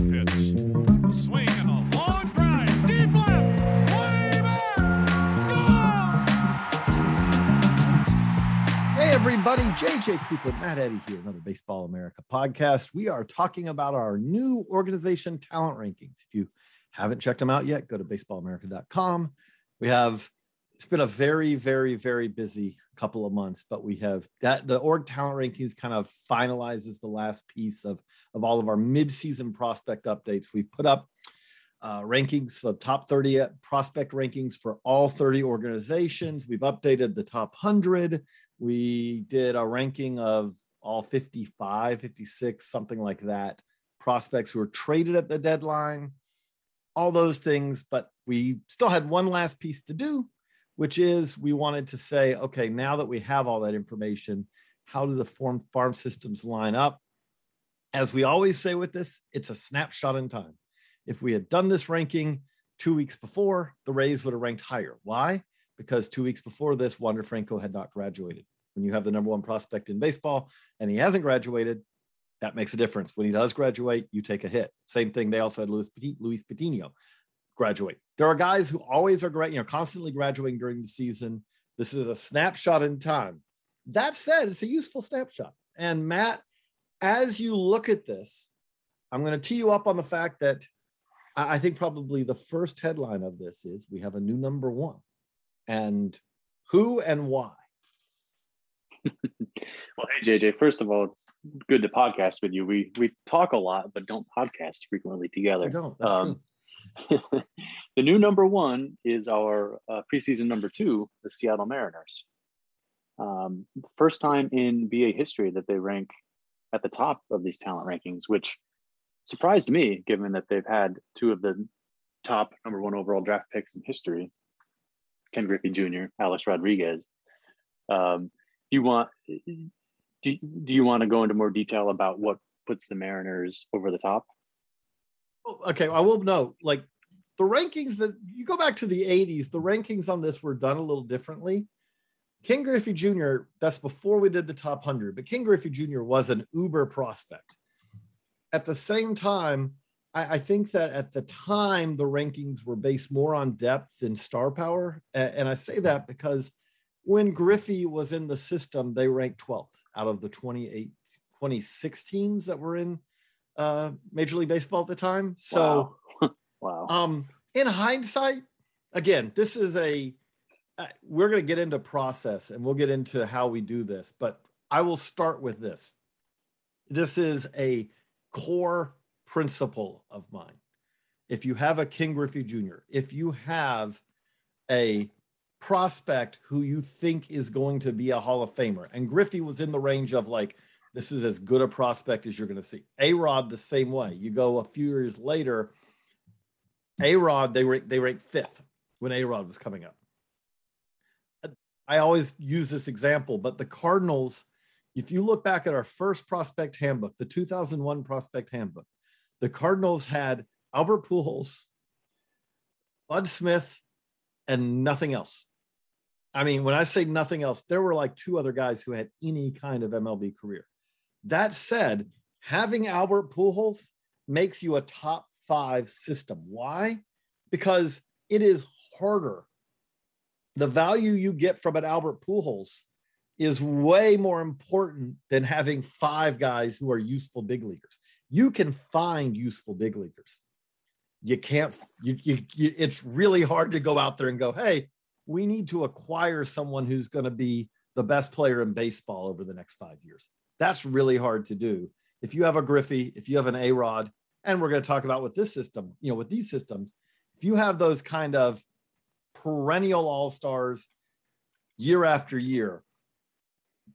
2 2 pitch. Swing and a long drive. Deep left. Way back. Hey, everybody, JJ Cooper, Matt Eddy here, another Baseball America podcast. We are talking about our new organization talent rankings. If you haven't checked them out yet, go to baseballamerica.com. We have, it's been a very, very, very busy couple of months, but we have that the org talent rankings kind of finalizes the last piece of, of all of our mid-season prospect updates. We've put up uh, rankings, the top 30 prospect rankings for all 30 organizations. We've updated the top 100. We did a ranking of all 55, 56, something like that, prospects who were traded at the deadline, all those things. But we still had one last piece to do, which is we wanted to say, okay, now that we have all that information, how do the form farm systems line up? As we always say with this, it's a snapshot in time. If we had done this ranking two weeks before, the Rays would have ranked higher. Why? Because two weeks before this, Wander Franco had not graduated. When you have the number one prospect in baseball and he hasn't graduated, that makes a difference. When he does graduate, you take a hit. Same thing. They also had Luis, Luis graduate. There are guys who always are great, you know, constantly graduating during the season. This is a snapshot in time. That said, it's a useful snapshot. And Matt, as you look at this, I'm going to tee you up on the fact that I think probably the first headline of this is we have a new number one. And who and why? Well, hey JJ, first of all, it's good to podcast with you. We we talk a lot, but don't podcast frequently together. I don't. Um. the new number one is our uh, preseason number two, the Seattle Mariners. Um, first time in BA history that they rank at the top of these talent rankings, which surprised me, given that they've had two of the top number one overall draft picks in history, Ken Griffey Jr., Alex Rodriguez. Um, do you want do, do you want to go into more detail about what puts the Mariners over the top? Okay, I will note like the rankings that you go back to the 80s, the rankings on this were done a little differently. Ken Griffey Jr., that's before we did the top 100, but Ken Griffey Jr. was an uber prospect. At the same time, I, I think that at the time, the rankings were based more on depth than star power. A- And I say that because when Griffey was in the system, they ranked 12th out of the 28, 26 teams that were in uh, Major League Baseball at the time. So, wow. wow. um, in hindsight, again, this is a uh, we're going to get into process and we'll get into how we do this, but I will start with this. This is a core principle of mine. If you have a Ken Griffey Jr., if you have a prospect who you think is going to be a Hall of Famer, and Griffey was in the range of like, this is as good a prospect as you're going to see. A Rod, the same way. You go a few years later, A Rod, they rank, they ranked fifth when A Rod was coming up. I always use this example, but the Cardinals, if you look back at our first prospect handbook, the 2001 prospect handbook, the Cardinals had Albert Pujols, Bud Smith, and nothing else. I mean, when I say nothing else, there were like two other guys who had any kind of MLB career. That said, having Albert Pujols makes you a top five system. Why? Because it is harder. The value you get from an Albert Pujols is way more important than having five guys who are useful big leaguers. You can find useful big leaguers. You can't, you, you, you, it's really hard to go out there and go, hey, we need to acquire someone who's going to be the best player in baseball over the next five years. That's really hard to do. If you have a Griffey, if you have an A Rod, and we're going to talk about with this system, you know, with these systems, if you have those kind of perennial all stars year after year,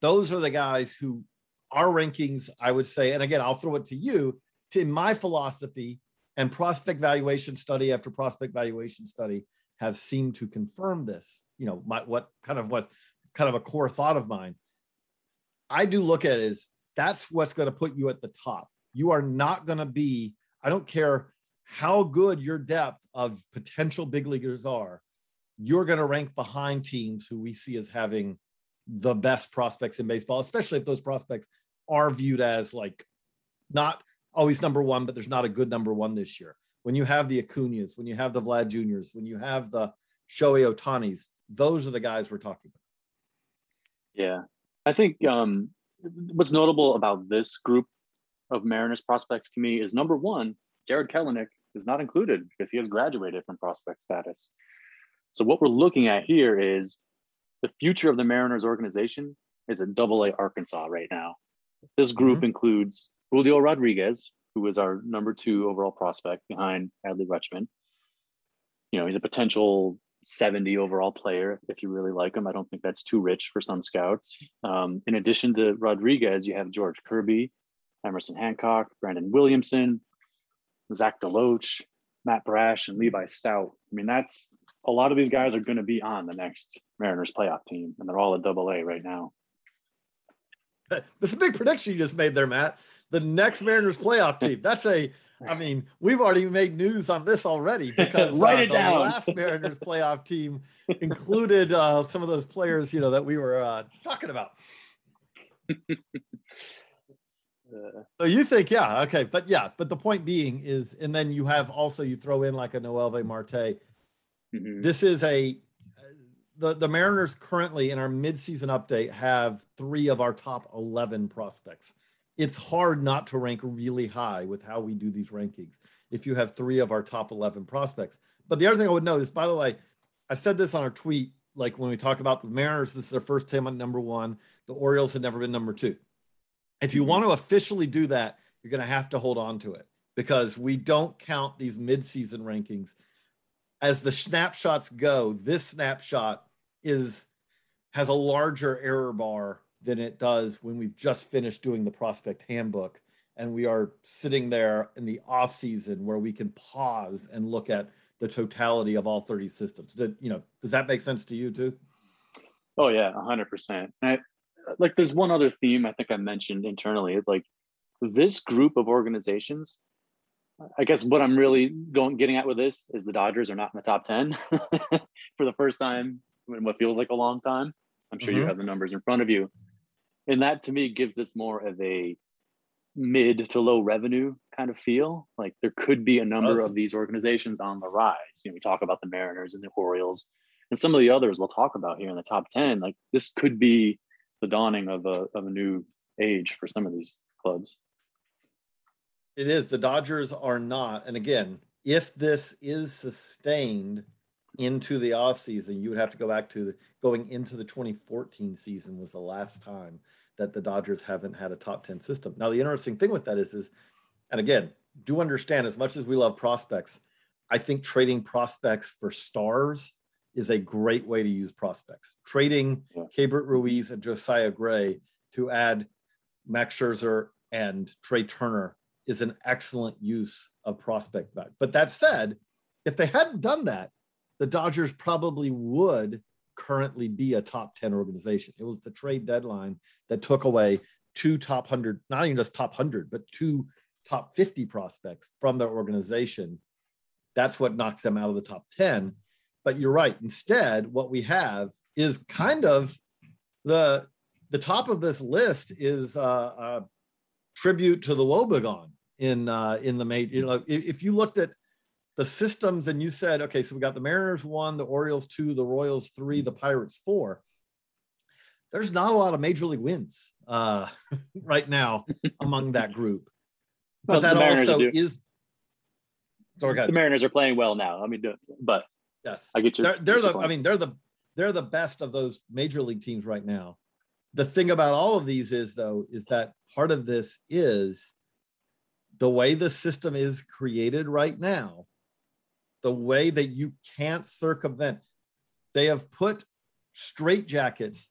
those are the guys who our rankings, I would say, and again, I'll throw it to you, to my philosophy and prospect valuation study after prospect valuation study have seemed to confirm this. You know, my, what kind of what kind of a core thought of mine. I do look at it as that's what's going to put you at the top. You are not going to be, I don't care how good your depth of potential big leaguers are, you're going to rank behind teams who we see as having the best prospects in baseball, especially if those prospects are viewed as like not always number one, but there's not a good number one this year. When you have the Acuñas, when you have the Vlad Juniors, when you have the Shohei Ohtanis, those are the guys we're talking about. Yeah. I think um, what's notable about this group of Mariners prospects to me is number one, Jarred Kelenic is not included because he has graduated from prospect status. So what we're looking at here is the future of the Mariners organization is at double A Arkansas right now. This group mm-hmm. includes Julio Rodriguez, who is our number two overall prospect behind Adley Rutschman. You know, he's a potential 70 overall player if you really like him. I don't think that's too rich for some scouts. Um, in addition to Rodriguez, you have George Kirby, Emerson Hancock, Brandon Williamson, Zach DeLoach, Matt Brash, and Levi Stout. I mean, that's a lot of these guys are going to be on the next Mariners playoff team, and they're all at double A right now. That's a big prediction you just made there, Matt. The next Mariners playoff team. That's a I mean, we've already made news on this already because Write uh, it the down. last Mariners playoff team included uh, some of those players, you know, that we were uh, talking about. so you think, yeah, okay, but yeah, but the point being is, and then you have also you throw in like a Noelvi Marte. Mhm. This is a the the Mariners currently in our midseason update have three of our top eleven prospects it's hard not to rank really high with how we do these rankings if you have three of our top 11 prospects. But the other thing I would note is, by the way, I said this on our tweet, like when we talk about the Mariners, this is their first time on number one. The Orioles had never been number two. If you mm-hmm. want to officially do that, you're going to have to hold on to it because we don't count these midseason rankings. As the snapshots go, this snapshot is has a larger error bar than it does when we've just finished doing the prospect handbook and we are sitting there in the off season where we can pause and look at the totality of all 30 systems. Did, you know, does that make sense to you too? Oh yeah, hundred percent. Like, there's one other theme I think I mentioned internally. Like, this group of organizations. I guess what I'm really going getting at with this is the Dodgers are not in the top ten for the first time in what feels like a long time. I'm sure you Mhm. have the numbers in front of you, and that to me gives this more of a mid to low revenue kind of feel. Like there could be a number of these organizations on the rise. You know, we talk about the Mariners and the Orioles, and some of the others we'll talk about here in the top ten. Like this could be the dawning of a of a new age for some of these clubs. It is. The Dodgers are not. And again, if this is sustained into the off season, you would have to go back to the, going into the 2014 season was the last time that the Dodgers haven't had a top 10 system. Now, the interesting thing with that is, is and again, do understand as much as we love prospects, I think trading prospects for stars is a great way to use prospects. Trading Yeah. Keibert Ruiz and Josiah Gray to add Max Scherzer and Trea Turner is an excellent use of prospect value. But that said, if they hadn't done that, the Dodgers probably would currently be a top 10 organization. It was the trade deadline that took away two top 100, not even just top 100, but two top 50 prospects from their organization that's what knocks them out of the top 10. But you're right. Instead, what we have is kind of the the top of this list is uh, a tribute to the Wobegon in uh, in the mate. You know, if, if you looked at the systems and you said, okay, so we got the Mariners one, the Orioles two, the Royals three, the Pirates four. There's not a lot of major league wins uh, right now among that group, but Well, that also do. is. Sorry. The Mariners are playing well now. I mean, but Yes, I get you. they're, they're the. I mean, they're the they're the best of those major league teams right now. The thing about all of these is though is that part of this is the way the system is created right now. The way that you can't circumvent. They have put straitjackets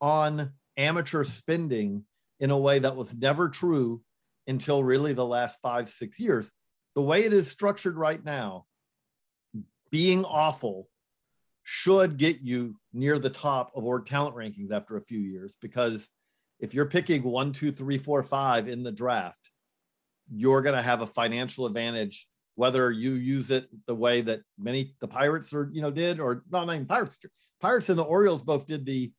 on amateur spending in a way that was never true until really the last five six years. The way it is structured right now, being awful should get you near the top of org talent rankings after a few years because if you're picking one, two, three, four, five in the draft, you're going to have a financial advantage whether you use it the way that many the pirates are you know did or not even pirates pirates and the orioles both did the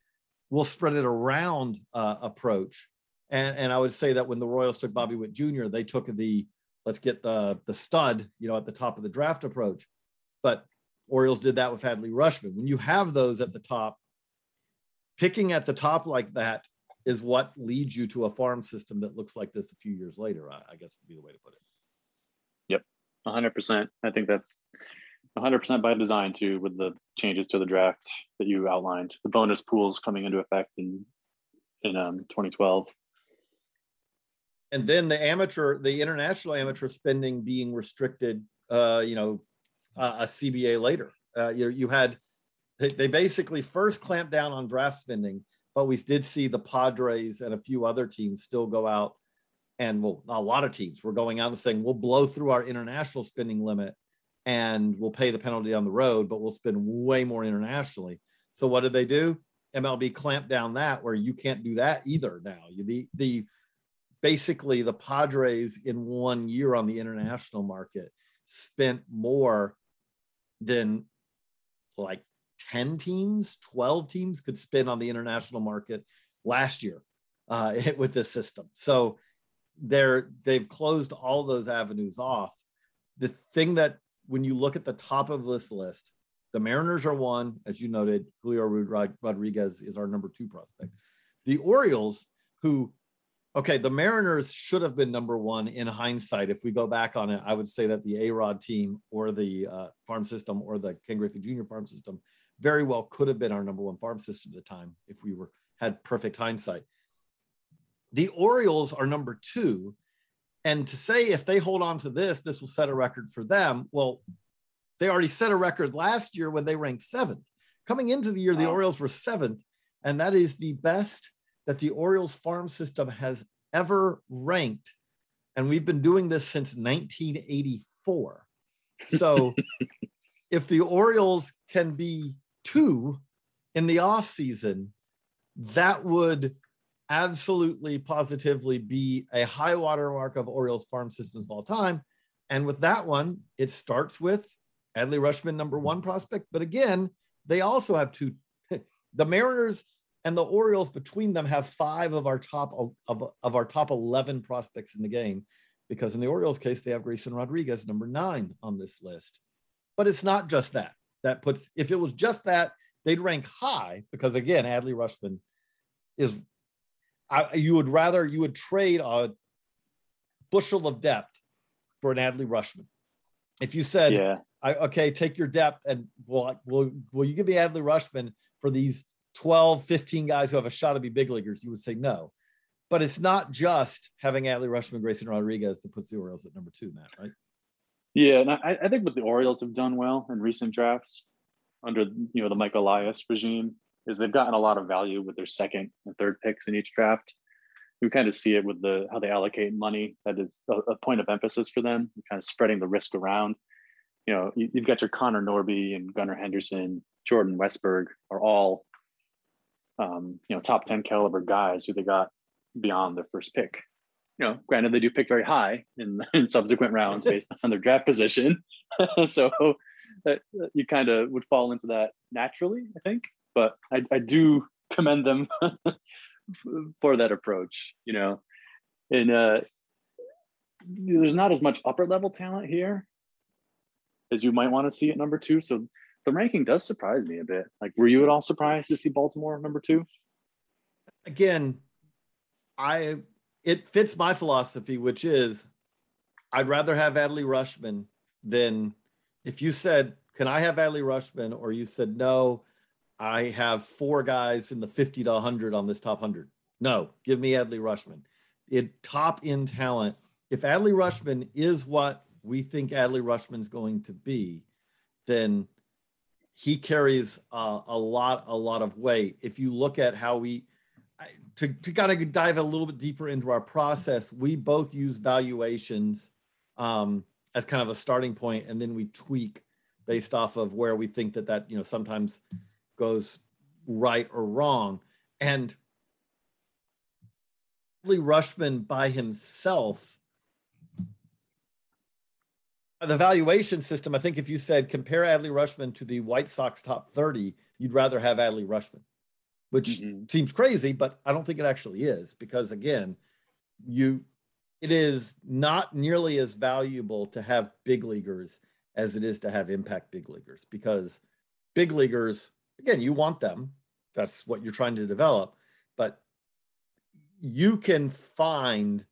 we'll spread it around uh, approach and and i would say that when the royals took bobby witt jr they took the let's get the the stud you know at the top of the draft approach but Orioles did that with Adley Rutschman. When you have those at the top, picking at the top like that is what leads you to a farm system that looks like this a few years later. I, I guess would be the way to put it. 100%. I think that's 100% by design too, with the changes to the draft that you outlined. The bonus pools coming into effect in in um, 2012. And then the amateur, the international amateur spending being restricted, uh, you know, uh, a CBA later. Uh, you you had they, they basically first clamped down on draft spending, but we did see the Padres and a few other teams still go out, and well, a lot of teams were going out and saying we'll blow through our international spending limit, and we'll pay the penalty on the road, but we'll spend way more internationally. So what did they do? MLB clamped down that where you can't do that either now. The the basically the Padres in one year on the international market spent more than like 10 teams, 12 teams could spend on the international market last year uh, with this system. So they're they've closed all those avenues off. The thing that when you look at the top of this list, the Mariners are one, as you noted. Julio Rodriguez is our number two prospect. The Orioles, who okay, the Mariners should have been number one in hindsight. If we go back on it, I would say that the A Rod team or the uh, farm system or the Ken Griffey Jr. farm system very well could have been our number one farm system at the time if we were had perfect hindsight. The Orioles are number two. And to say if they hold on to this, this will set a record for them. Well, they already set a record last year when they ranked seventh. Coming into the year, the Wow. Orioles were seventh, and that is the best that the Orioles farm system has ever ranked. And we've been doing this since 1984. So if the Orioles can be two in the offseason, that would absolutely positively be a high water mark of Orioles farm systems of all time. And with that one, it starts with Adley Rutschman, number one prospect. But again, they also have two. the Mariners and the Orioles between them have five of our top of, of, of our top 11 prospects in the game. Because in the Orioles case, they have Grayson Rodriguez, number nine on this list. But it's not just that. That puts, if it was just that, they'd rank high because again, Adley Rutschman is, I, you would rather, you would trade a bushel of depth for an Adley Rutschman. If you said, Yeah. I, okay, take your depth and will, will, will you give me Adley Rutschman for these 12, 15 guys who have a shot to be big leaguers? You would say no. But it's not just having Adley Rutschman, Grayson Rodriguez that puts the Orioles at number two, Matt, right? Yeah, and I, I think what the Orioles have done well in recent drafts under you know the Mike Elias regime is they've gotten a lot of value with their second and third picks in each draft. We kind of see it with the how they allocate money. That is a, a point of emphasis for them, kind of spreading the risk around. You know, you, you've got your Connor Norby and Gunnar Henderson, Jordan Westburg are all um, you know top ten caliber guys who they got beyond their first pick. you know, granted they do pick very high in, in subsequent rounds based on their draft position. so that you kind of would fall into that naturally, I think. But I, I do commend them for that approach, you know. And uh there's not as much upper level talent here as you might want to see at number two. So the ranking does surprise me a bit. Like, were you at all surprised to see Baltimore number two? Again, I it fits my philosophy, which is I'd rather have Adley Rutschman than if you said, Can I have Adley Rutschman? Or you said, No, I have four guys in the 50 to 100 on this top 100. No, give me Adley Rutschman. It top in talent. If Adley Rutschman is what we think Adley Rutschman's going to be, then he carries uh, a lot, a lot of weight. If you look at how we, to, to kind of dive a little bit deeper into our process, we both use valuations um, as kind of a starting point, and then we tweak based off of where we think that that you know sometimes goes right or wrong. And Lee Rutschman by himself, the valuation system, I think if you said compare Adley Rutschman to the White Sox top 30, you'd rather have Adley Rutschman, which mm-hmm. seems crazy, but I don't think it actually is because again, you it is not nearly as valuable to have big leaguers as it is to have impact big leaguers because big leaguers again you want them that's what you're trying to develop but you can find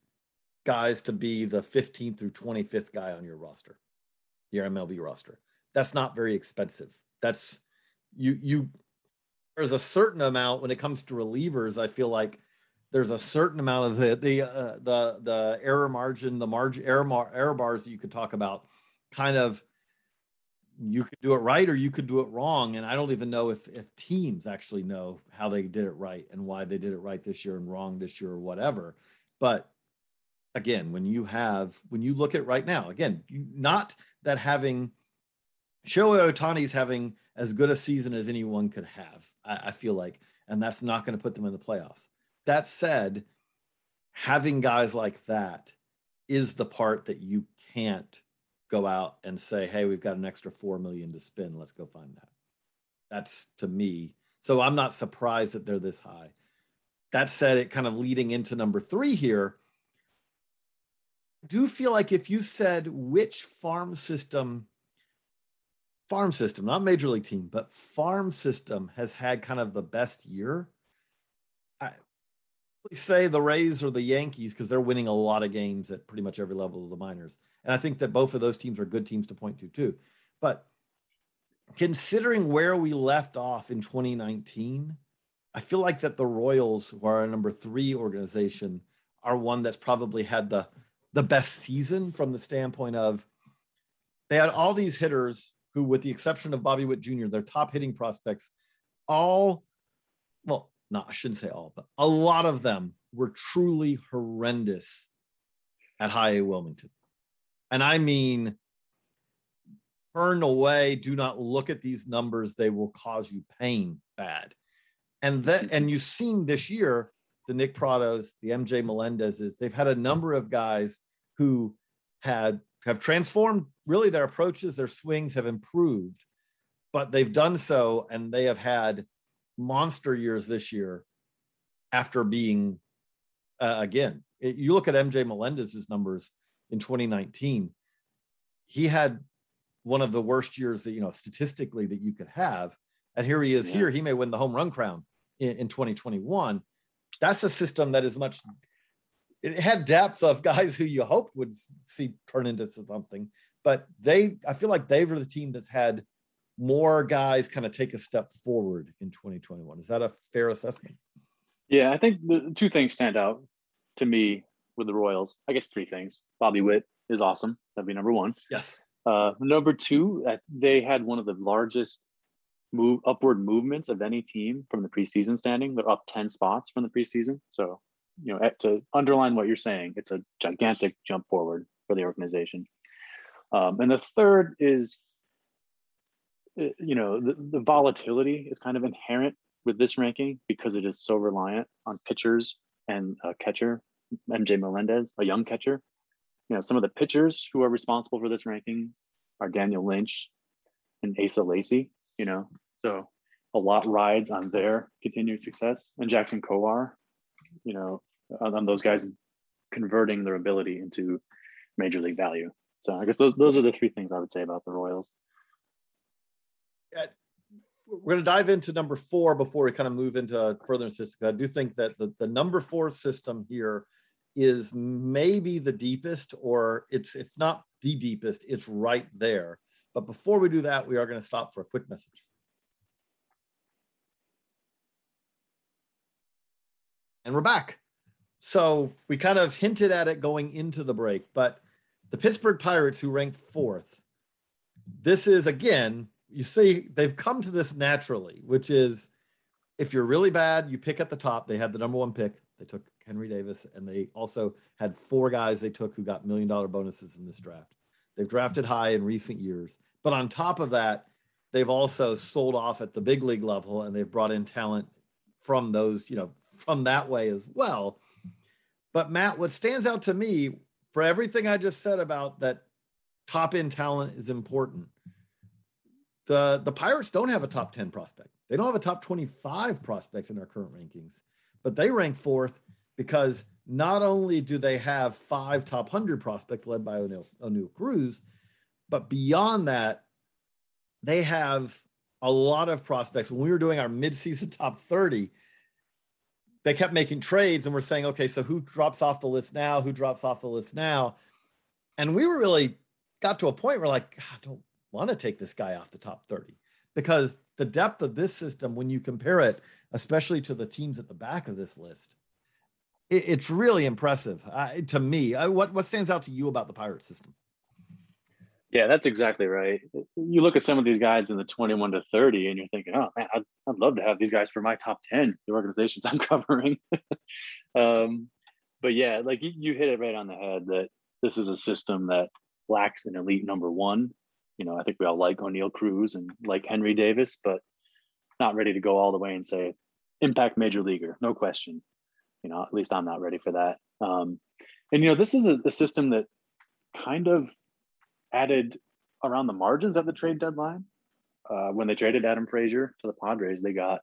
guys to be the 15th through 25th guy on your roster your mlb roster that's not very expensive that's you you there's a certain amount when it comes to relievers. I feel like there's a certain amount of the the uh, the the error margin, the margin error mar, error bars that you could talk about. Kind of, you could do it right or you could do it wrong, and I don't even know if if teams actually know how they did it right and why they did it right this year and wrong this year or whatever. But again, when you have when you look at right now, again, you, not that having Shohei Ohtani's having as good a season as anyone could have, I, I feel like, and that's not going to put them in the playoffs. That said, having guys like that is the part that you can't go out and say, hey, we've got an extra four million to spend. Let's go find that. That's to me. So I'm not surprised that they're this high. That said, it kind of leading into number three here. I do feel like if you said which farm system farm system, not major league team, but farm system has had kind of the best year. Say the Rays or the Yankees because they're winning a lot of games at pretty much every level of the minors. And I think that both of those teams are good teams to point to too. But considering where we left off in 2019, I feel like that the Royals, who are a number three organization, are one that's probably had the the best season from the standpoint of they had all these hitters who, with the exception of Bobby Witt Jr., their top hitting prospects, all, well, no, I shouldn't say all, but a lot of them were truly horrendous at High A Wilmington. And I mean, turn away, do not look at these numbers, they will cause you pain bad. And that, mm-hmm. and you've seen this year, the Nick Prattos, the MJ Melendezes, they've had a number of guys who had have transformed really their approaches, their swings have improved, but they've done so and they have had monster years this year after being, uh, again, it, you look at MJ Melendez's numbers in 2019, he had one of the worst years that, you know, statistically that you could have. And here he is yeah. here. He may win the home run crown in, in 2021. That's a system that is much it had depth of guys who you hoped would see turn into something. But they, I feel like they were the team that's had more guys kind of take a step forward in 2021. Is that a fair assessment? Yeah, I think the two things stand out to me with the Royals. I guess three things. Bobby Witt is awesome. That'd be number one. Yes. Uh, number two, they had one of the largest move upward movements of any team from the preseason standing. They're up 10 spots from the preseason. So you know, to underline what you're saying, it's a gigantic jump forward for the organization. Um, and the third is, uh, Uh, you know, the, the volatility is kind of inherent with this ranking because it is so reliant on pitchers and a catcher MJ Melendez, a young catcher. You know, some of the pitchers who are responsible for this ranking are Daniel Lynch and Asa Lacy, you know, so a lot rides on their continued success and Jackson Kowar, you know, on, on those guys converting their ability into major league value. So I guess those, those are the three things I would say about the Royals. Yeah, we're going to dive into number four before we kind of move into further statistics. I do think that the, the number four system here is maybe the deepest, or it's it's not the deepest. It's right there. But before we do that, we are going to stop for a quick message. And we're back. So we kind of hinted at it going into the break, but the Pittsburgh Pirates, who ranked fourth, this is again, you see, they've come to this naturally, which is if you're really bad, you pick at the top. They had the number one pick. They took Henry Davis, and they also had four guys they took who got million dollar bonuses in this draft. They've drafted high in recent years. But on top of that, they've also sold off at the big league level and they've brought in talent from those, you know, from that way as well. But Matt, what stands out to me for everything I just said about that top end talent is important. The the Pirates don't have a top 10 prospect. They don't have a top 25 prospect in our current rankings, but they rank fourth because not only do they have five top 100 prospects led by Oneil, Oneil Cruz, but beyond that, they have a lot of prospects. When we were doing our midseason top 30, they kept making trades and we're saying, okay, so who drops off the list now? Who drops off the list now? And we were really got to a point where like, I don't want to take this guy off the top 30 because the depth of this system, when you compare it, especially to the teams at the back of this list, it, it's really impressive uh, to me. I, what, what stands out to you about the pirate system? Yeah, that's exactly right. You look at some of these guys in the 21 to 30, and you're thinking, oh man, I'd, I'd love to have these guys for my top 10, the organizations I'm covering. um, but yeah, like you, you hit it right on the head that this is a system that lacks an elite number one. You know, I think we all like Oneil Cruz and like Henry Davis, but not ready to go all the way and say impact major leaguer, no question. You know, at least I'm not ready for that. Um, and you know, this is a, a system that kind of added around the margins at the trade deadline. Uh, when they traded Adam Frazier to the Padres, they got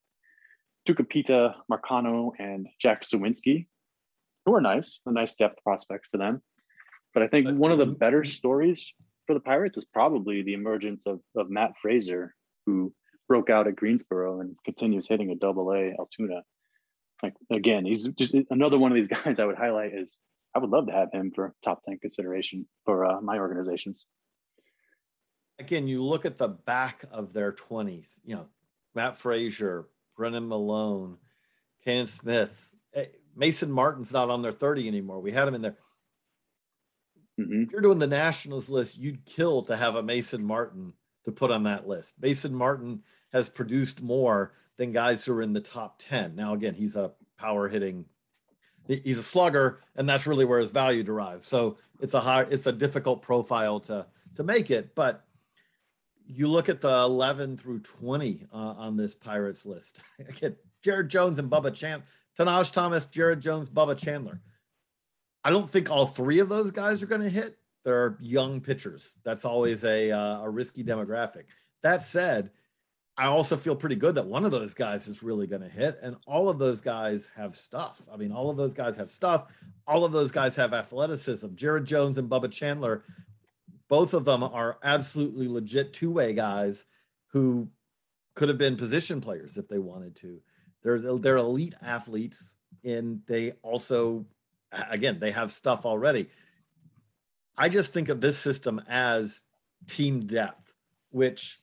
Tucupita, Marcano, and Jack Suwinski, who are nice, a nice depth prospects for them. But I think one of the better stories for the Pirates is probably the emergence of, of Matt Fraizer, who broke out at Greensboro and continues hitting a double A Altoona. Like again, he's just another one of these guys I would highlight is I would love to have him for top 10 consideration for uh, my organizations again, you look at the back of their 20s, you know, Matt Fraizer, Brennan Malone, Ken Smith, eh, Mason Martin's not on their 30 anymore. We had him in there. Mm-hmm. If you're doing the Nationals list, you'd kill to have a Mason Martin to put on that list. Mason Martin has produced more than guys who are in the top 10. Now, again, he's a power hitting, he's a slugger, and that's really where his value derives. So it's a high, it's a difficult profile to to make it, but you look at the 11 through 20 uh, on this Pirates list. Get Jared Jones and Bubba Chandler, Tahnaj Thomas, Jared Jones, Bubba Chandler. I don't think all three of those guys are going to hit. They're young pitchers. That's always a, uh, a risky demographic. That said, I also feel pretty good that one of those guys is really going to hit, and all of those guys have stuff. I mean, all of those guys have stuff. All of those guys have athleticism. Jared Jones and Bubba Chandler both of them are absolutely legit two-way guys who could have been position players if they wanted to. They're they're elite athletes, and they also, again, they have stuff already. I just think of this system as team depth, which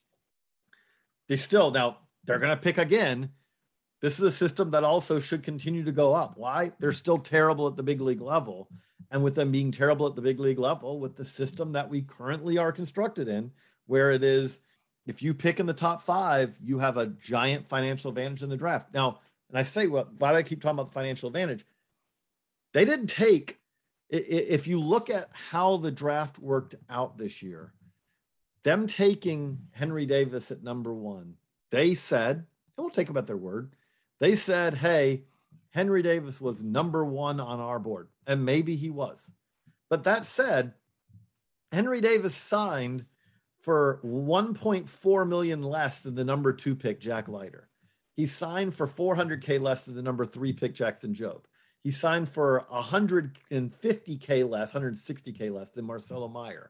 they still now they're going to pick again. This is a system that also should continue to go up. Why? They're still terrible at the big league level and with them being terrible at the big league level, with the system that we currently are constructed in, where it is if you pick in the top five, you have a giant financial advantage in the draft. Now, and I say, well, why do I keep talking about the financial advantage? They didn't take, if you look at how the draft worked out this year, them taking Henry Davis at number one, they said, and we'll take them at their word, they said, hey, Henry Davis was number one on our board. and maybe he was. But that said, Henry Davis signed for 1.4 million less than the number two pick, Jack Leiter. He signed for 400K less than the number three pick, Jackson Jobe. He signed for 150K less, 160K less than Marcelo Mayer.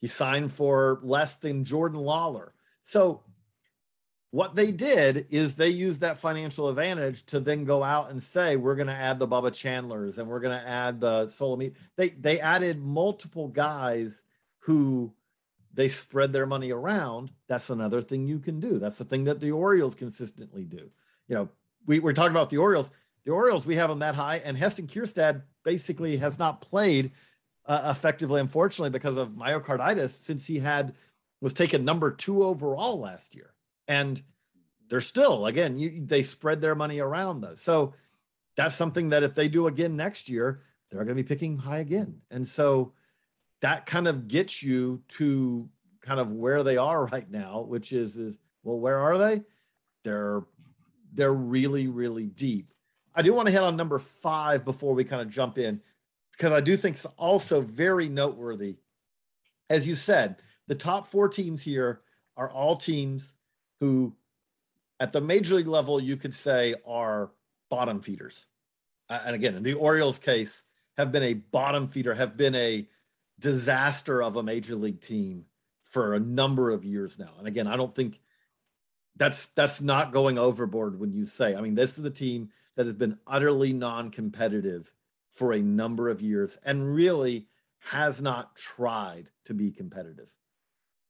He signed for less than Jordan Lawlar. So what they did is they used that financial advantage to then go out and say we're going to add the Bubba Chandlers and we're going to add the Solomit. They they added multiple guys who they spread their money around. That's another thing you can do. That's the thing that the Orioles consistently do. You know, we, we're talking about the Orioles. The Orioles, we have them that high, and Heston Kjerstad basically has not played uh, effectively, unfortunately, because of myocarditis since he had was taken number two overall last year. And they're still, again, you, they spread their money around those. So that's something that if they do again next year, they're going to be picking high again. And so that kind of gets you to kind of where they are right now, which is, is well, where are they? They're they're really, really deep. I do want to hit on number five before we kind of jump in, because I do think it's also very noteworthy. As you said, the top four teams here are all teams who, at the major league level, you could say are bottom feeders. And again, in the Orioles case, have been a bottom feeder, have been a disaster of a major league team for a number of years now. And again, I don't think that's that's not going overboard when you say, I mean, this is the team that has been utterly non-competitive for a number of years and really has not tried to be competitive.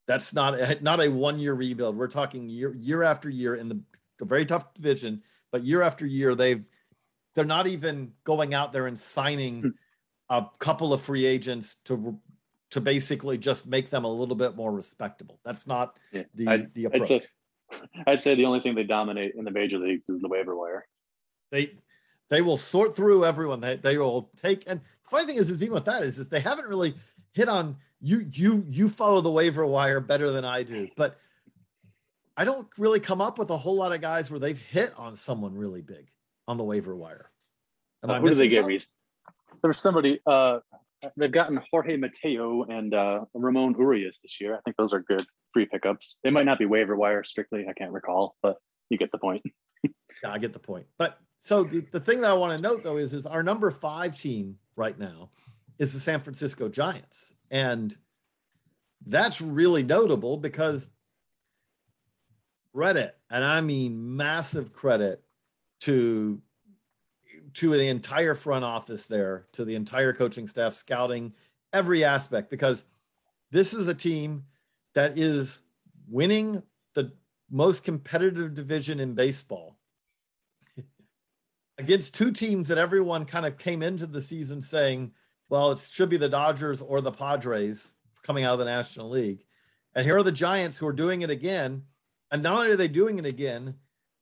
That's not a, not a one year rebuild. We're talking year year after year in the a very tough division, but year after year they've they're not even going out there and signing hmm. a couple of free agents to to basically just make them a little bit more respectable. That's not yeah, the I'd, the approach. I'd say, I'd say the only thing they dominate in the major leagues is the waiver wire. They they will sort through everyone. They they will take and the funny thing is, is even with that is, is they haven't really hit on you you you follow the waiver wire better than I do, but I don't really come up with a whole lot of guys where they've hit on someone really big on the waiver wire. Am uh, who did they get? There was somebody. Uh, they've gotten Jorge Mateo and uh, Ramon Urias this year. I think those are good free pickups. They might not be waiver wire strictly. I can't recall, but you get the point. yeah, I get the point. But so the, the thing that I want to note though is is our number five team right now is the San Francisco Giants. And that's really notable because credit, and I mean massive credit to to the entire front office there, to the entire coaching staff, scouting, every aspect, because this is a team that is winning the most competitive division in baseball against two teams that everyone kind of came into the season saying well, it should be the Dodgers or the Padres coming out of the National League. And here are the Giants who are doing it again. And not only are they doing it again,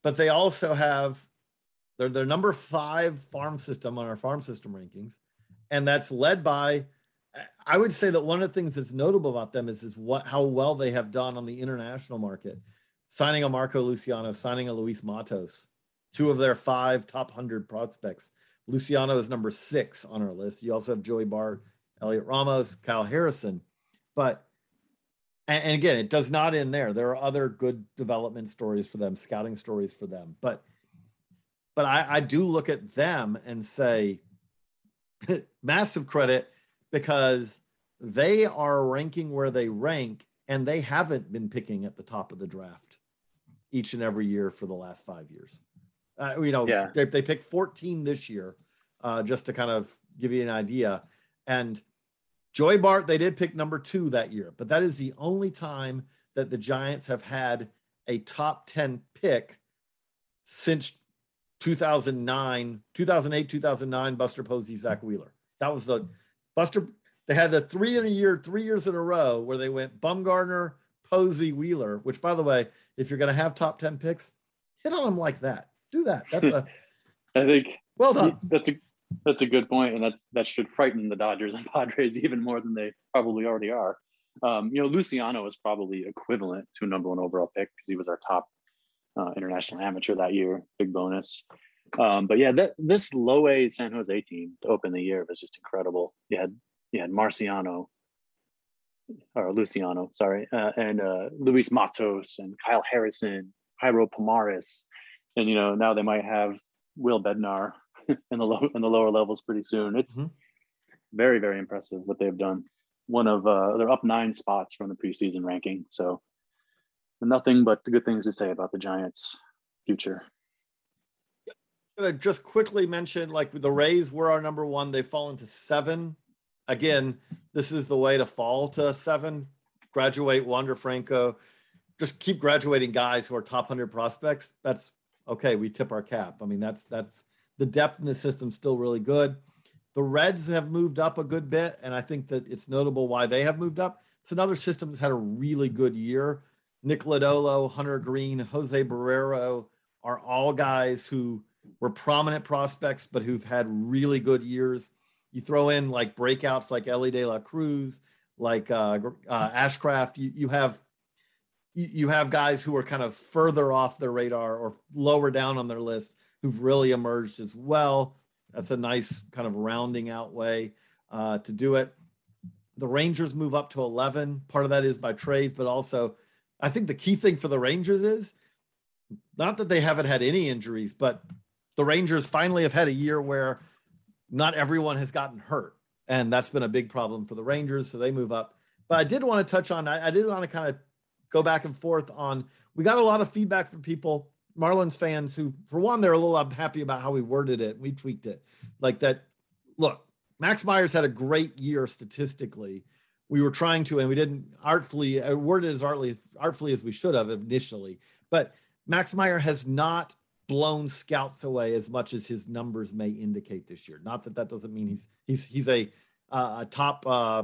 but they also have their, their number five farm system on our farm system rankings. And that's led by, I would say that one of the things that's notable about them is, is what how well they have done on the international market, signing a Marco Luciano, signing a Luis Matos, two of their five top 100 prospects Luciano is number six on our list. You also have Joey Bart, Heliot Ramos, Kyle Harrison. But, and, and again, it does not end there. There are other good development stories for them, scouting stories for them. But, but I, I do look at them and say, massive credit because they are ranking where they rank and they haven't been picking at the top of the draft each and every year for the last five years. Uh, you know, yeah. they, they picked 14 this year, uh, just to kind of give you an idea. And Joey Bart, they did pick number two that year, but that is the only time that the Giants have had a top 10 pick since 2009, 2008, 2009, Buster Posey, Zack Wheeler. That was the Buster. They had the three in a year, three years in a row where they went Bumgarner, Posey, Wheeler, which by the way, if you're going to have top 10 picks, hit on them like that do that. That's a. I think. Well done. That's a that's a good point, and that's that should frighten the Dodgers and Padres even more than they probably already are. Um, you know, Luciano is probably equivalent to a number one overall pick because he was our top uh, international amateur that year. Big bonus. Um, but yeah, that this low A San Jose team to open the year was just incredible. You had you had Marciano or Luciano, sorry, uh, and uh, Luis Matos and Kyle Harrison, Jairo Pomares, and you know now they might have Will Bednar in the low in the lower levels pretty soon. It's Mhm. very very impressive what they've done. One of uh, they're up nine spots from the preseason ranking, so nothing but good things to say about the Giants' future. gonna just quickly mention like the Rays were our number one. They've fallen to seven. Again, this is the way to fall to seven. Graduate Wander Franco. Just keep graduating guys who are top hundred prospects. That's okay. We tip our cap. I mean, that's that's the depth in the system still really good. The Reds have moved up a good bit, and I think that it's notable why they have moved up. It's another system that's had a really good year. Nick Lodolo, Hunter Greene, Jose Barrero are all guys who were prominent prospects, but who've had really good years. You throw in like breakouts like Elly De La Cruz, like uh, uh, Ashcraft. You, you have you, have guys who are kind of further off their radar or lower down on their list who've really emerged as well. That's a nice kind of rounding out way uh, to do it. The Rangers move up to 11. Part of that is by trades, but also I think the key thing for the Rangers is not that they haven't had any injuries, but the Rangers finally have had a year where not everyone has gotten hurt. And that's been a big problem for the Rangers. So they move up. But I did want to touch on, I, I did want to kind of go back and forth on, we got a lot of feedback from people, Marlins fans who, for one, they're a little unhappy about how we worded it. We tweaked it like that. Look, Max Myers had a great year statistically. We were trying to, and we didn't artfully uh, word it as artfully, artfully as we should have initially. But Max Meyer has not blown scouts away as much as his numbers may indicate this year. Not that that doesn't mean he's he's he's a uh, a top uh,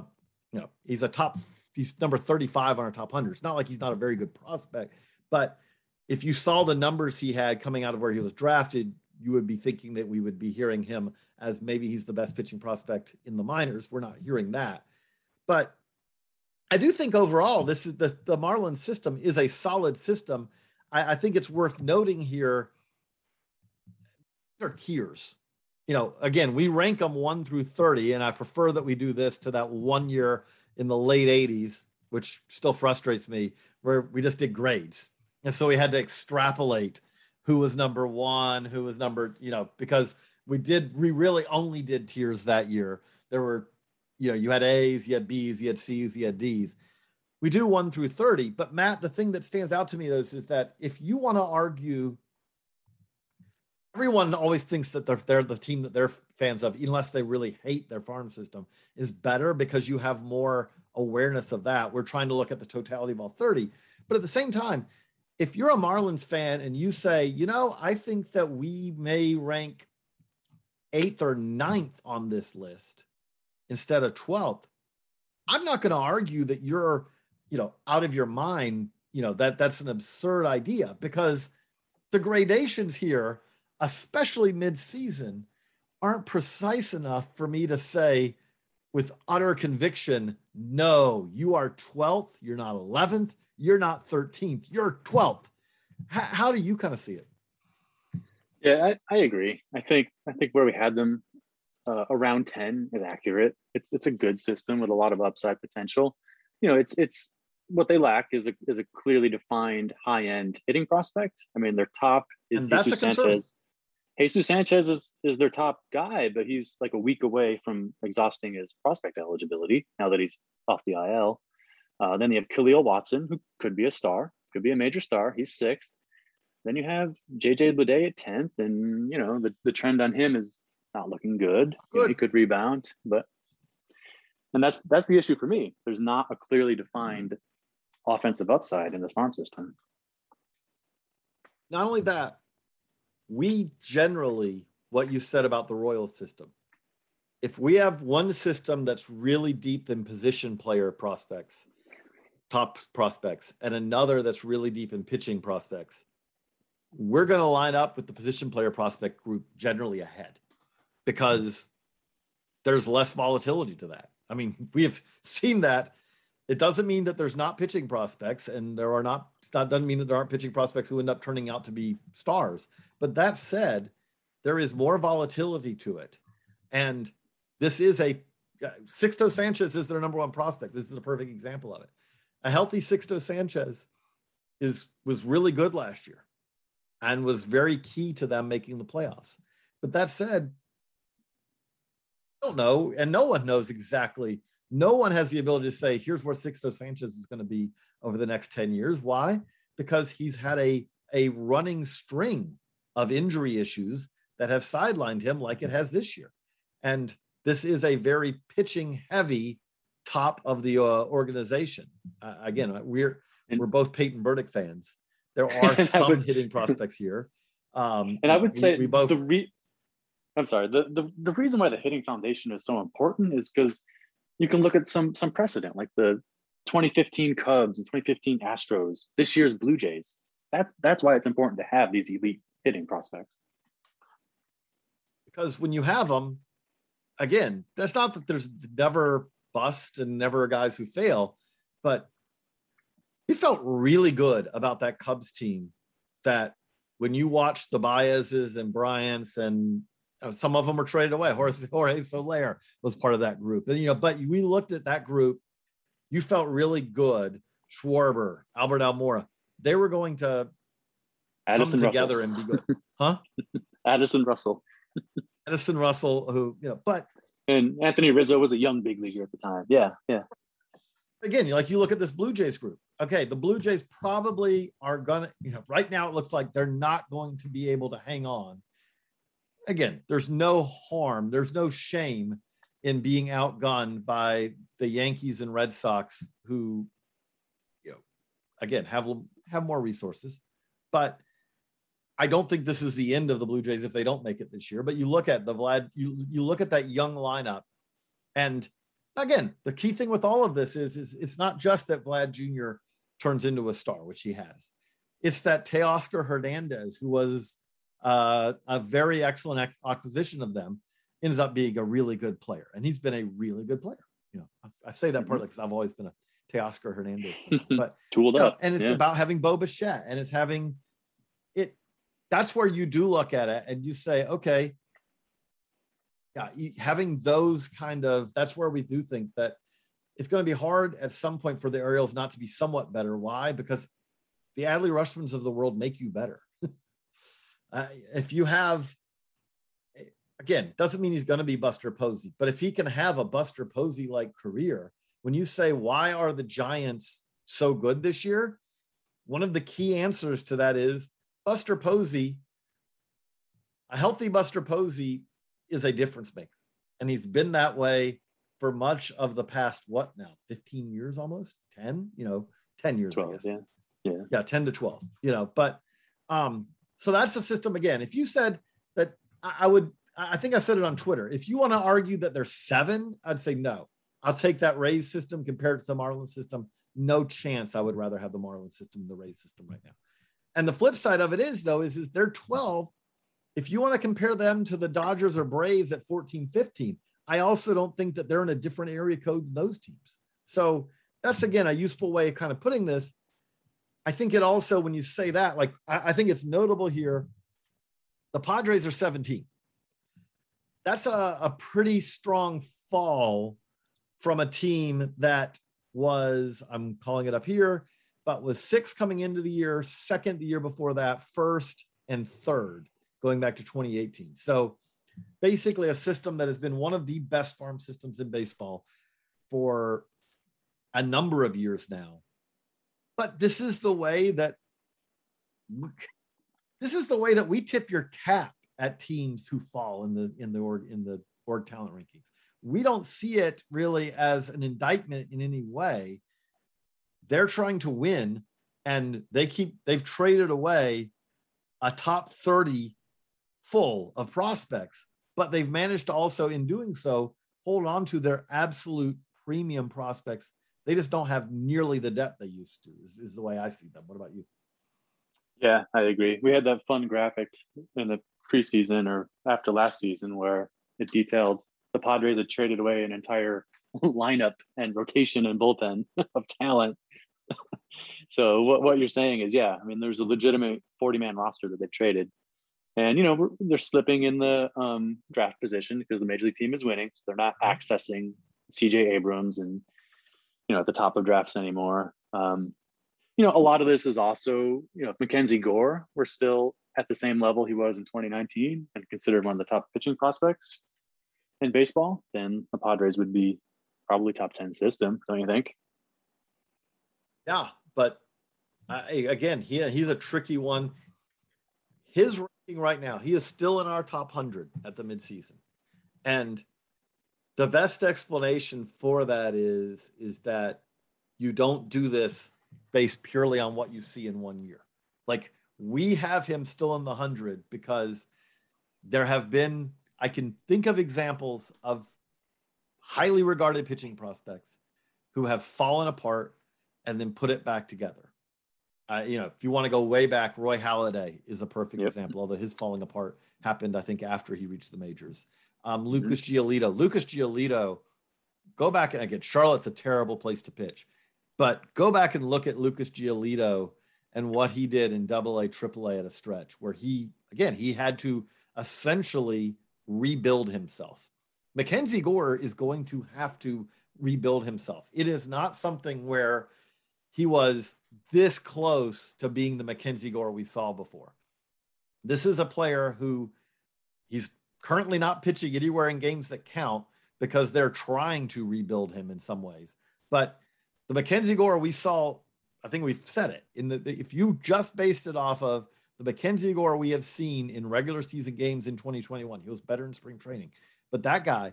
you know he's a top he's number 35 on our top 100. It's not like he's not a very good prospect, but if you saw the numbers he had coming out of where he was drafted, you would be thinking that we would be hearing him as maybe he's the best pitching prospect in the minors. We're not hearing that. But I do think overall, this is the, the Marlins system is a solid system. I, I think it's worth noting here. They're tiers. You know, again, we rank them one through 30, and I prefer that we do this to that one year in the late 80s, which still frustrates me, where we just did grades. And so we had to extrapolate who was number one, who was number, you know, because we did, we really only did tiers that year. There were, you know, you had A's, you had B's, you had C's, you had D's. We do one through 30. But Matt, the thing that stands out to me is, is that if you want to argue, everyone always thinks that they're, they're the team that they're fans of, unless they really hate their farm system, is better because you have more awareness of that. We're trying to look at the totality of all 30. But at the same time, if you're a Marlins fan and you say, you know, I think that we may rank eighth or ninth on this list instead of 12th, I'm not going to argue that you're, you know, out of your mind. You know, that that's an absurd idea because the gradations here, especially mid-season, aren't precise enough for me to say with utter conviction, no, you are 12th, you're not 11th, you're not 13th, you're 12th. How, how do you kind of see it? Yeah, I, I agree. I think I think where we had them uh, around 10 is accurate. It's it's a good system with a lot of upside potential. You know, it's it's what they lack is a is a clearly defined high end hitting prospect. I mean, their top is And that's Jesus a concern. Sanchez. Jesus Sanchez is is their top guy, but he's like a week away from exhausting his prospect eligibility now that he's off the IL. Uh, then you have Kahlil Watson, who could be a star, could be a major star. He's sixth. Then you have JJ Bleday at tenth, and you know the, the trend on him is not looking good. You know, he could rebound, but and that's that's the issue for me. There's not a clearly defined offensive upside in this farm system. Not only that, we generally, what you said about the Royal system, if we have one system that's really deep in position player prospects, top prospects, and another that's really deep in pitching prospects, we're going to line up with the position player prospect group generally ahead because there's less volatility to that. I mean, we have seen that. It doesn't mean that there's not pitching prospects, and there are not. It's not doesn't mean that there aren't pitching prospects who end up turning out to be stars. But that said, there is more volatility to it. And this is a uh, Sixto Sanchez is their number one prospect. This is a perfect example of it. A healthy Sixto Sanchez is was really good last year and was very key to them making the playoffs. But that said, I don't know, and no one knows exactly. No one has the ability to say, here's where Sixto Sanchez is going to be over the next 10 years. Why? Because he's had a, a running string of injury issues that have sidelined him like it has this year. And this is a very pitching heavy top of the uh, organization. Uh, again, we're we're both Peyton Burdick fans. There are some would, hitting prospects here. Um, and I would we, say we both. The re- I'm sorry. The, the the reason why the hitting foundation is so important is because you can look at some some precedent, like the 2015 Cubs and 2015 Astros. This year's Blue Jays. That's that's why it's important to have these elite hitting prospects. Because when you have them, again, that's not that there's never bust and never guys who fail, but we felt really good about that Cubs team that when you watch the Baez's and Bryant's and Uh, some of them were traded away. Jorge, Jorge Soler was part of that group. And, you know, but we looked at that group, you felt really good. Schwarber, Albert Almora, they were going to Addison come together Russell. and be good. Huh? Addison Russell. Addison Russell, who, you know, but. And Anthony Rizzo was a young big leaguer at the time. Yeah. Yeah. Again, like you look at this Blue Jays group. Okay. The Blue Jays probably are going to, you know, right now it looks like they're not going to be able to hang on again, there's no harm, there's no shame in being outgunned by the Yankees and Red Sox, who, you know, again have have more resources. But I don't think this is the end of the Blue Jays if they don't make it this year. But you look at the Vlad, you you look at that young lineup, and again, the key thing with all of this is is it's not just that Vlad Jr. turns into a star, which he has. It's that Teoscar Hernandez, who was uh, a very excellent acquisition of them, ends up being a really good player, and he's been a really good player. You know, I, I say that partly because mm-hmm. I've always been a Teoscar Hernandez, fan, but tooled you know, up, and it's yeah. about having Bo Bichette, and it's having it. That's where you do look at it, and you say, okay, yeah, having those kind of that's where we do think that it's going to be hard at some point for the Orioles not to be somewhat better. Why? Because the Adley Rutschmans of the world make you better. Uh, if you have, again, doesn't mean he's going to be Buster Posey, but if he can have a Buster Posey like career, when you say, why are the Giants so good this year? One of the key answers to that is Buster Posey, a healthy Buster Posey is a difference maker. And he's been that way for much of the past, what now, 15 years almost? 10, you know, 10 years, 12, I guess. Yeah. Yeah. Yeah. 10 to 12, you know, but um, so that's the system again. If you said that, I would, I think I said it on Twitter. If you want to argue that there's seven, I'd say no. I'll take that Rays system compared to the Marlins system. No chance I would rather have the Marlins system than the Rays system right now. And the flip side of it is, though, is, is they're 12. If you want to compare them to the Dodgers or Braves at 14, 15, I also don't think that they're in a different area code than those teams. So that's, again, a useful way of kind of putting this I think it also, when you say that, like, I, I think it's notable here. The Padres are 17. That's a, a pretty strong fall from a team that was, I'm calling it up here, but was six coming into the year, second the year before that, first and third going back to 2018. So basically, a system that has been one of the best farm systems in baseball for a number of years now but this is the way that this is the way that we tip your cap at teams who fall in the in the org in the org talent rankings. We don't see it really as an indictment in any way. They're trying to win and they keep they've traded away a top 30 full of prospects, but they've managed to also in doing so hold on to their absolute premium prospects they just don't have nearly the depth they used to. Is, is the way I see them. What about you? Yeah, I agree. We had that fun graphic in the preseason or after last season where it detailed the Padres had traded away an entire lineup and rotation and bullpen of talent. so what, what you're saying is, yeah, I mean, there's a legitimate 40 man roster that they traded. And you know they're slipping in the um, draft position because the major league team is winning, so they're not accessing C.J. Abrams and you know at the top of drafts anymore. Um, you know, a lot of this is also you know if Mackenzie Gore were still at the same level he was in 2019 and considered one of the top pitching prospects in baseball, then the Padres would be probably top 10 system, don't you think? Yeah, but uh, again, he he's a tricky one. His ranking right now, he is still in our top 100 at the midseason. And the best explanation for that is is that you don't do this based purely on what you see in one year. Like we have him still in the 100 because there have been I can think of examples of highly regarded pitching prospects who have fallen apart and then put it back together. Uh, you know, if you want to go way back, Roy Halladay is a perfect yep. example, although his falling apart happened, I think, after he reached the majors. Um, mm-hmm. Lucas. Giolito. Lucas Giolito, go back and again, Charlotte's a terrible place to pitch, but go back and look at Lucas Giolito and what he did in double A, triple A at a stretch where he, again, he had to essentially rebuild himself. Mackenzie Gore is going to have to rebuild himself. It is not something where he was this close to being the Mackenzie Gore we saw before. This is a player who he's currently not pitching anywhere in games that count because they're trying to rebuild him in some ways. But the Mackenzie Gore we saw, I think we've said it in the, if you just based it off of the Mackenzie Gore we have seen in regular season games in 2021, he was better in spring training. But that guy,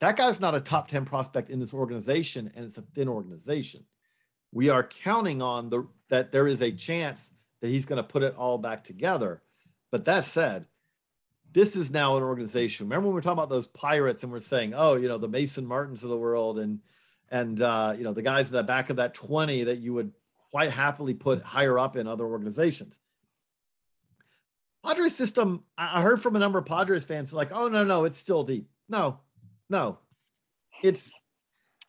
that guy's not a top 10 prospect in this organization, and it's a thin organization. We are counting on the that there is a chance that he's going to put it all back together. But that said, this is now an organization. Remember when we are talking about those pirates and we're saying, oh, you know, the Mason Martins of the world and and uh, you know the guys at the back of that 20 that you would quite happily put higher up in other organizations. Padres system, I heard from a number of Padres fans like, oh no, no, it's still deep. No, no. It's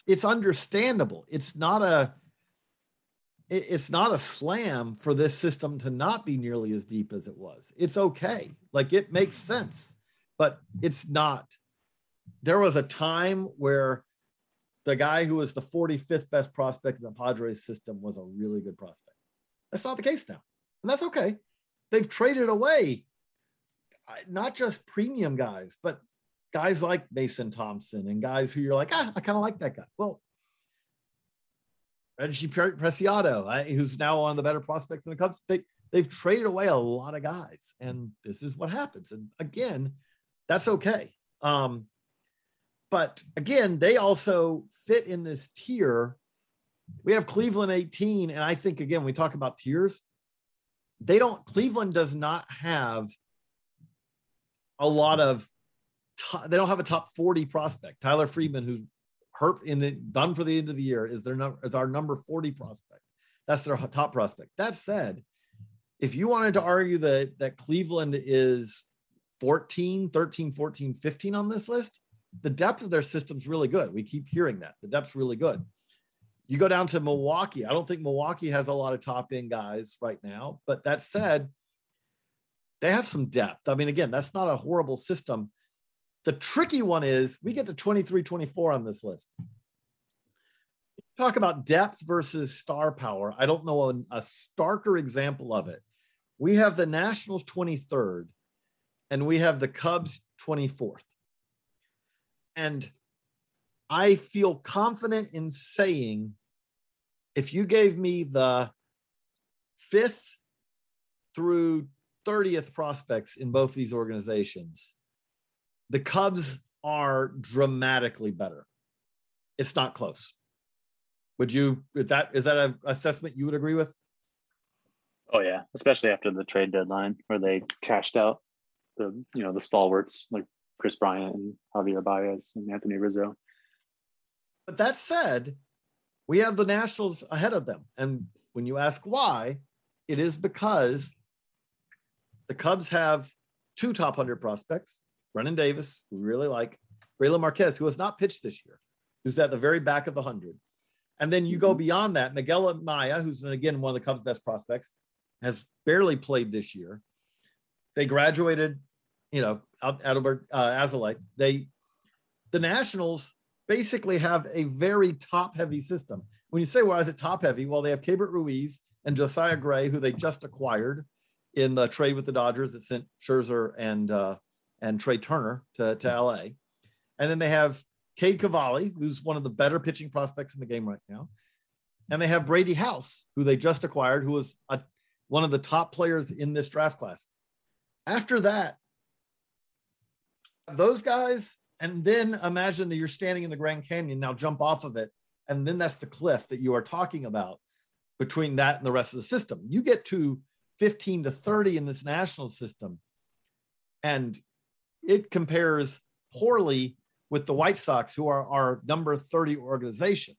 it's understandable. It's not a it's not a slam for this system to not be nearly as deep as it was. It's okay. Like it makes sense, but it's not. There was a time where the guy who was the 45th best prospect in the Padres system was a really good prospect. That's not the case now. And that's okay they've traded away not just premium guys, but guys like Mason Thompson and guys who you're like, ah, I kind of like that guy. Well, Reggie Preciado, who's now one of the better prospects in the Cubs, they they've traded away a lot of guys, and this is what happens. And again, that's okay. Um, but again, they also fit in this tier. We have Cleveland 18, and I think again, we talk about tiers they don't cleveland does not have a lot of they don't have a top 40 prospect tyler freeman who's hurt in the done for the end of the year is their number is our number 40 prospect that's their top prospect that said if you wanted to argue that that cleveland is 14 13 14 15 on this list the depth of their system's really good we keep hearing that the depth's really good you go down to Milwaukee. I don't think Milwaukee has a lot of top end guys right now. But that said, they have some depth. I mean, again, that's not a horrible system. The tricky one is we get to 23 24 on this list. Talk about depth versus star power. I don't know a, a starker example of it. We have the Nationals 23rd and we have the Cubs 24th. And I feel confident in saying if you gave me the fifth through 30th prospects in both these organizations, the Cubs are dramatically better. It's not close. Would you, is that, is that an assessment you would agree with? Oh yeah, especially after the trade deadline where they cashed out the, you know, the stalwarts like Kris Bryant and Javier Baez and Anthony Rizzo. But that said, we have the Nationals ahead of them. And when you ask why, it is because the Cubs have two top 100 prospects Brennen Davis, who we really like, Brailyn Marquez, who has not pitched this year, who's at the very back of the 100. And then you go mm-hmm. beyond that, Miguel Amaya, who's again one of the Cubs' best prospects, has barely played this year. they graduated, you know, out Adbert uh, Alzolay. They, the Nationals basically have a very top heavy system. When you say, why is it top heavy? Well, they have Keibert Ruiz and Josiah Gray, who they just acquired in the trade with the Dodgers that sent Scherzer and uh, and Trea Turner to, to hmm. LA. And then they have Cade Cavalli, who's one of the better pitching prospects in the game right now. And they have Brady House, who they just acquired, who was a, one of the top players in this draft class. After that, those guys, and then imagine that you're standing in the Grand Canyon, now jump off of it. And then that's the cliff that you are talking about between that and the rest of the system. You get to 15 to 30 in this national system, and it compares poorly with the White Sox, who are our number 30 organization.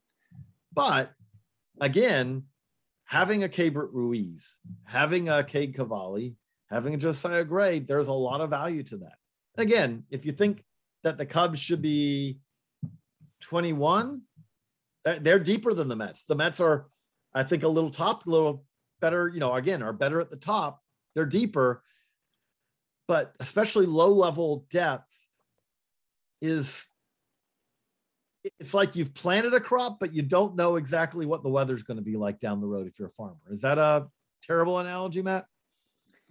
But again, having a Keibert Ruiz, having a Cade Cavalli, having a Josiah Gray, there's a lot of value to that. Again, if you think that the Cubs should be 21, they're deeper than the Mets. The Mets are, I think, a little top, a little better, you know, again, are better at the top. They're deeper, but especially low level depth is it's like you've planted a crop, but you don't know exactly what the weather's going to be like down the road if you're a farmer. Is that a terrible analogy, Matt?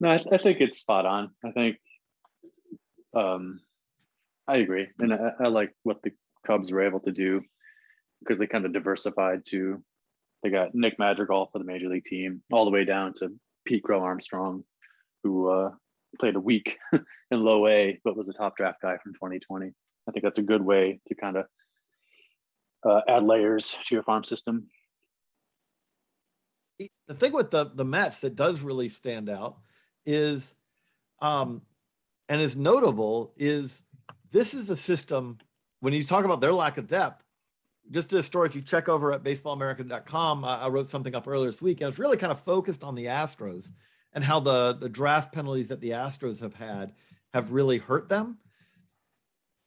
no, I, I, think it's spot on. I think um, I agree, and I, I like what the Cubs were able to do because they kind of diversified to. They got Nick Madrigal for the major league team, all the way down to Pete Crow Armstrong, who uh, played a week in low A, but was a top draft guy from 2020. I think that's a good way to kind of uh, add layers to your farm system. The thing with the the Mets that does really stand out is, um, and is notable is this is a system when you talk about their lack of depth. Just a story, if you check over at baseballamerica.com, I, I wrote something up earlier this week, and it's really kind of focused on the Astros and how the the draft penalties that the Astros have had have really hurt them.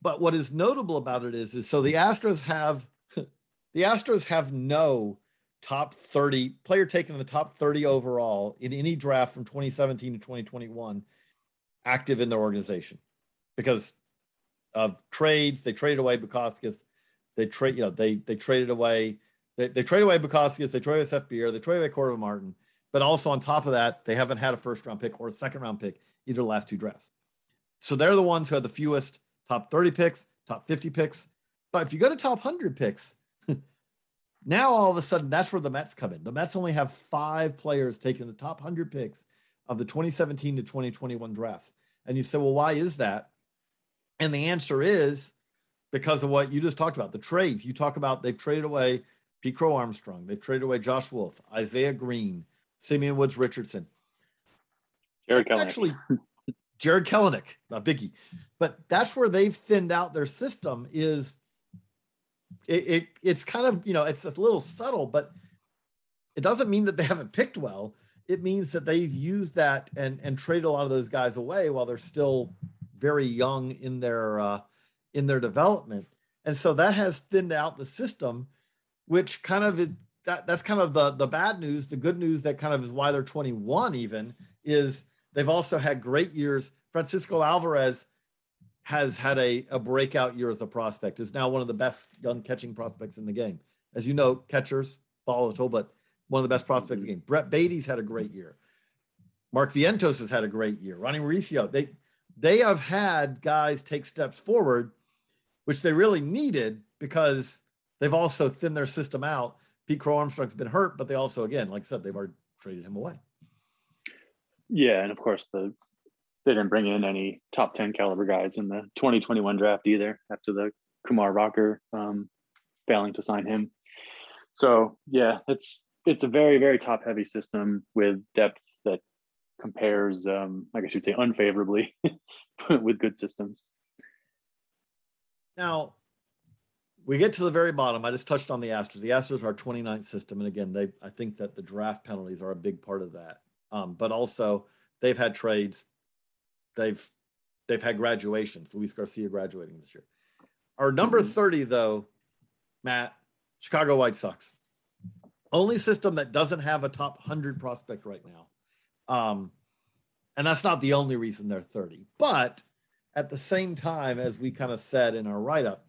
But what is notable about it is, is so the Astros have the Astros have no top 30 player taken in the top 30 overall in any draft from 2017 to 2021 active in their organization because of trades. They traded away Bukauskas. They trade, you know, they they traded away they, they traded away Bukauskas, they traded away Seth Beer, they traded away Cordova Martin. But also on top of that, they haven't had a first round pick or a second round pick either the last two drafts. So they're the ones who had the fewest top 30 picks, top 50 picks. But if you go to top 100 picks, now all of a sudden that's where the Mets come in. The Mets only have five players taking the top 100 picks of the 2017 to 2021 drafts. And you say, well, why is that? And the answer is because of what you just talked about the trades. You talk about they've traded away Pete Crow Armstrong, they've traded away Josh Wolf, Isaiah Greene, Simeon Woods Richardson. Jarred Kelenic. Actually, Jarred Kelenic, a biggie. But that's where they've thinned out their system is it, it it's kind of, you know, it's a little subtle, but it doesn't mean that they haven't picked well. It means that they've used that and and traded a lot of those guys away while they're still very young in their uh, in their development. And so that has thinned out the system, which kind of that that's kind of the the bad news. The good news that kind of is why they're 21 even is they've also had great years. Francisco Alvarez has had a, a breakout year as a prospect, is now one of the best young catching prospects in the game. As you know, catchers volatile, but one of the best prospects in the mm-hmm. game. Brett Baty's had a great year. Mark Vientos has had a great year. Ronnie Mauricio, they they have had guys take steps forward, which they really needed because they've also thinned their system out Pete Crow Armstrong's been hurt, but they also, again, like I said, they've already traded him away. Yeah, and of course the they didn't bring in any top 10 caliber guys in the 2021 draft either after the Kumar Rocker um, failing to sign him. So yeah, it's it's a very very top heavy system with depth that compares, um, I guess you'd say, unfavorably with good systems. Now, we get to the very bottom. I just touched on the Astros. The Astros are our 29th system, and again, they I think that the draft penalties are a big part of that. Um, but also, they've had trades. They've they've had graduations. Luis Garcia graduating this year. Our number mm-hmm. 30, though, Matt, Chicago White Sox. Only system that doesn't have a top 100 prospect right now. Um, And that's not the only reason they're 30. But at the same time, as we kind of said in our write up,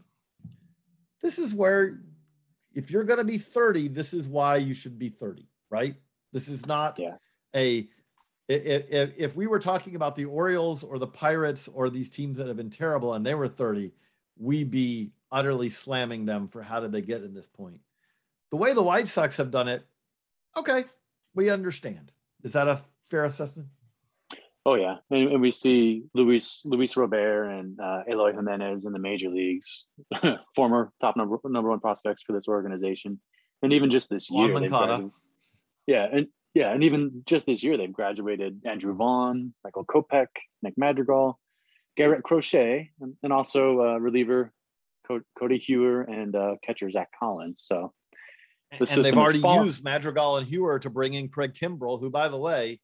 this is where, if you're going to be 30, this is why you should be 30, right? This is not Yeah. a, if, if we were talking about the Orioles or the Pirates or these teams that have been terrible and they were 30, we'd be utterly slamming them for how did they get in this point. The way the White Sox have done it, okay, we understand. Is that a fair assessment? Oh yeah, and, and we see Luis Luis Robert and uh, Eloy Jimenez in the major leagues, former top number number one prospects for this organization, and even just this year, gradu- yeah, and yeah, and even just this year, they've graduated Andrew Vaughn, Michael Kopech, Nick Madrigal, Garrett Crochet, and, and also uh, reliever Co- Codi Heuer and uh, catcher Zach Collins. So and they've already used Madrigal and Hewer to bring in Craig Kimbrel, who, by the way,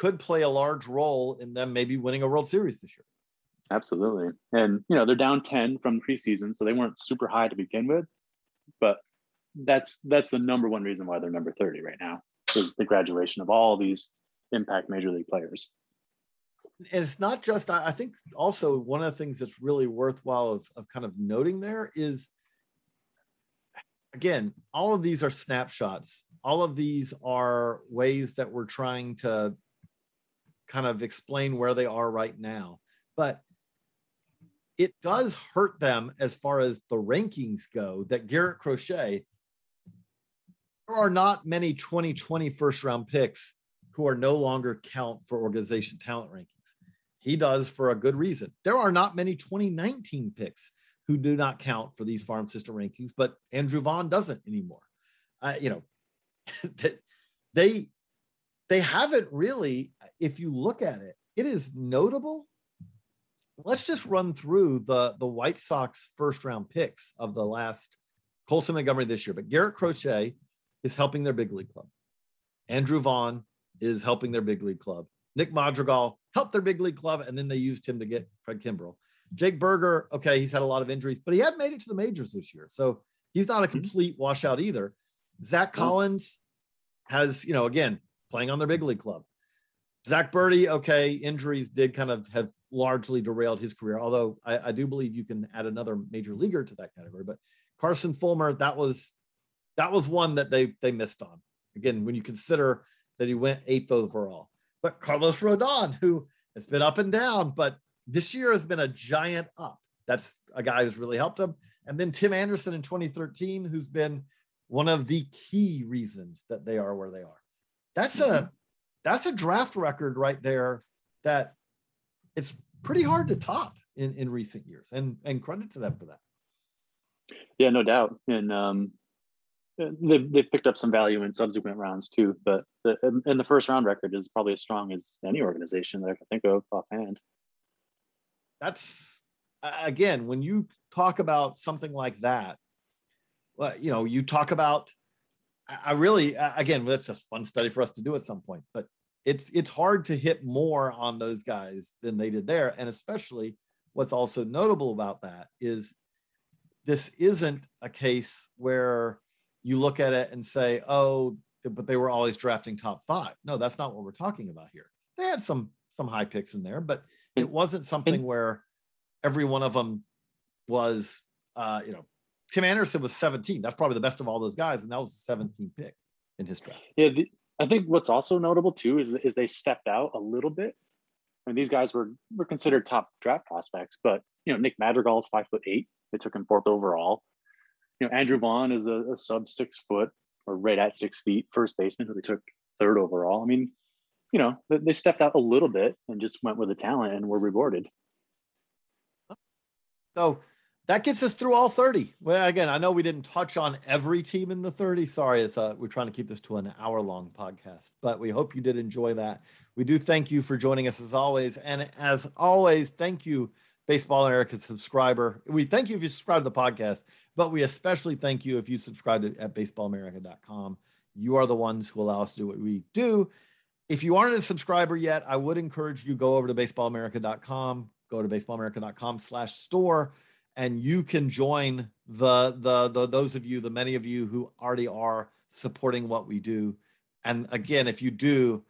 could play a large role in them maybe winning a World Series this year. Absolutely. And you know, they're down 10 from preseason, so they weren't super high to begin with. But that's that's the number one reason why they're number 30 right now is the graduation of all these impact major league players. and it's not just I, I think also one of the things that's really worthwhile of, of kind of noting there is again all of these are snapshots all of these are ways that we're trying to kind of explain where they are right now but it does hurt them as far as the rankings go that garrett crochet there are not many 2020 first round picks who are no longer count for organization talent rankings. He does for a good reason. There are not many 2019 picks who do not count for these farm system rankings, but Andrew Vaughn doesn't anymore. Uh, you know, they they haven't really. If you look at it, it is notable. Let's just run through the the White Sox first round picks of the last Colson Montgomery this year, but Garrett Crochet is helping their big league club. Andrew Vaughn is helping their big league club. Nick Madrigal helped their big league club, and then they used him to get Fred Kimbrel. Jake Burger, okay, he's had a lot of injuries, but he had made it to the majors this year. So he's not a mm-hmm. complete washout either. Zach Collins has, you know, again, playing on their big league club. Zack Burdi, okay, injuries did kind of have largely derailed his career, although I, I do believe you can add another major leaguer to that category. But Carson Fulmer, that was that was one that they they missed on. Again, when you consider that he went eighth overall. But Carlos Rodon, who has been up and down, but this year has been a giant up. That's a guy who's really helped him. And then Tim Anderson in 2013, who's been one of the key reasons that they are where they are. That's a that's a draft record right there that it's pretty hard to top in, in recent years. And and credit to them for that. Yeah, no doubt. And um, they've, they've picked up some value in subsequent rounds too. But the, and- the first round record is probably as strong as any organization that I can think of offhand. that's again when you talk about something like that well you know you talk about i really again that's a fun study for us to do at some point but it's it's hard to hit more on those guys than they did there. And especially what's also notable about that is this isn't a case where you look at it and say oh but they were always drafting top five. No that's not what we're talking about here. They had some some high picks in there but it wasn't something where every one of them was uh you know tim anderson was 17 that's probably the best of all those guys and that was the 17th pick in his draft Yeah, the, I think what's also notable too is is they stepped out a little bit. I mean, these guys were were considered top draft prospects, but you know, Nick Madrigal is five foot eight. They took him fourth overall. You know, Andrew Vaughn is a, a sub six foot or right at six feet first baseman who they took third overall. I mean, you know, they, they stepped out a little bit and just went with the talent and were rewarded. so that gets us through all 30 well again i know we didn't touch on every team in the 30 sorry it's uh we're trying to keep this to an hour long podcast but we hope you did enjoy that. We do thank you for joining us as always and as always thank you baseball america subscriber. We thank you if you subscribe to the podcast but we especially thank you if you subscribe to at baseballamerica.com you are the ones who allow us to do what we do. If you aren't a subscriber yet i would encourage you go over to baseballamerica.com go to baseballamerica.com slash store and you can join the, the the those of you the many of you who already are supporting what we do and again if you do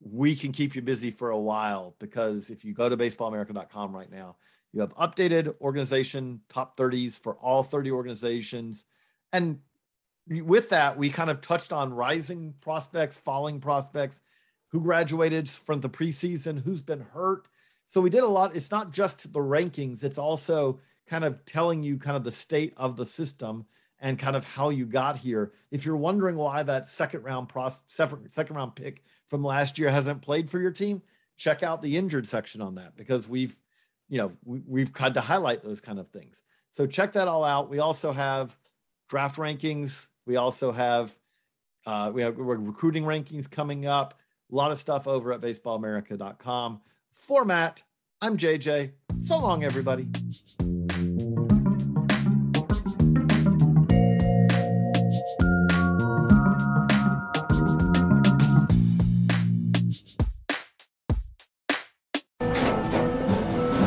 we can keep you busy for a while because if you go to baseballamerica.com right now, you have updated organization top 30s for all 30 organizations. And with that, we kind of touched on rising prospects, falling prospects, who graduated from the preseason, who's been hurt. So we did a lot. It's not just the rankings, it's also kind of telling you kind of the state of the system and kind of how you got here. If you're wondering why that second round pros, second, round pick from last year hasn't played for your team, check out the injured section on that because we've, you know, we, we've tried to highlight those kind of things. So check that all out. We also have draft rankings. We also have uh, we have recruiting rankings coming up. A lot of stuff over at baseballamerica.com. For Matt, I'm JJ. So long, everybody.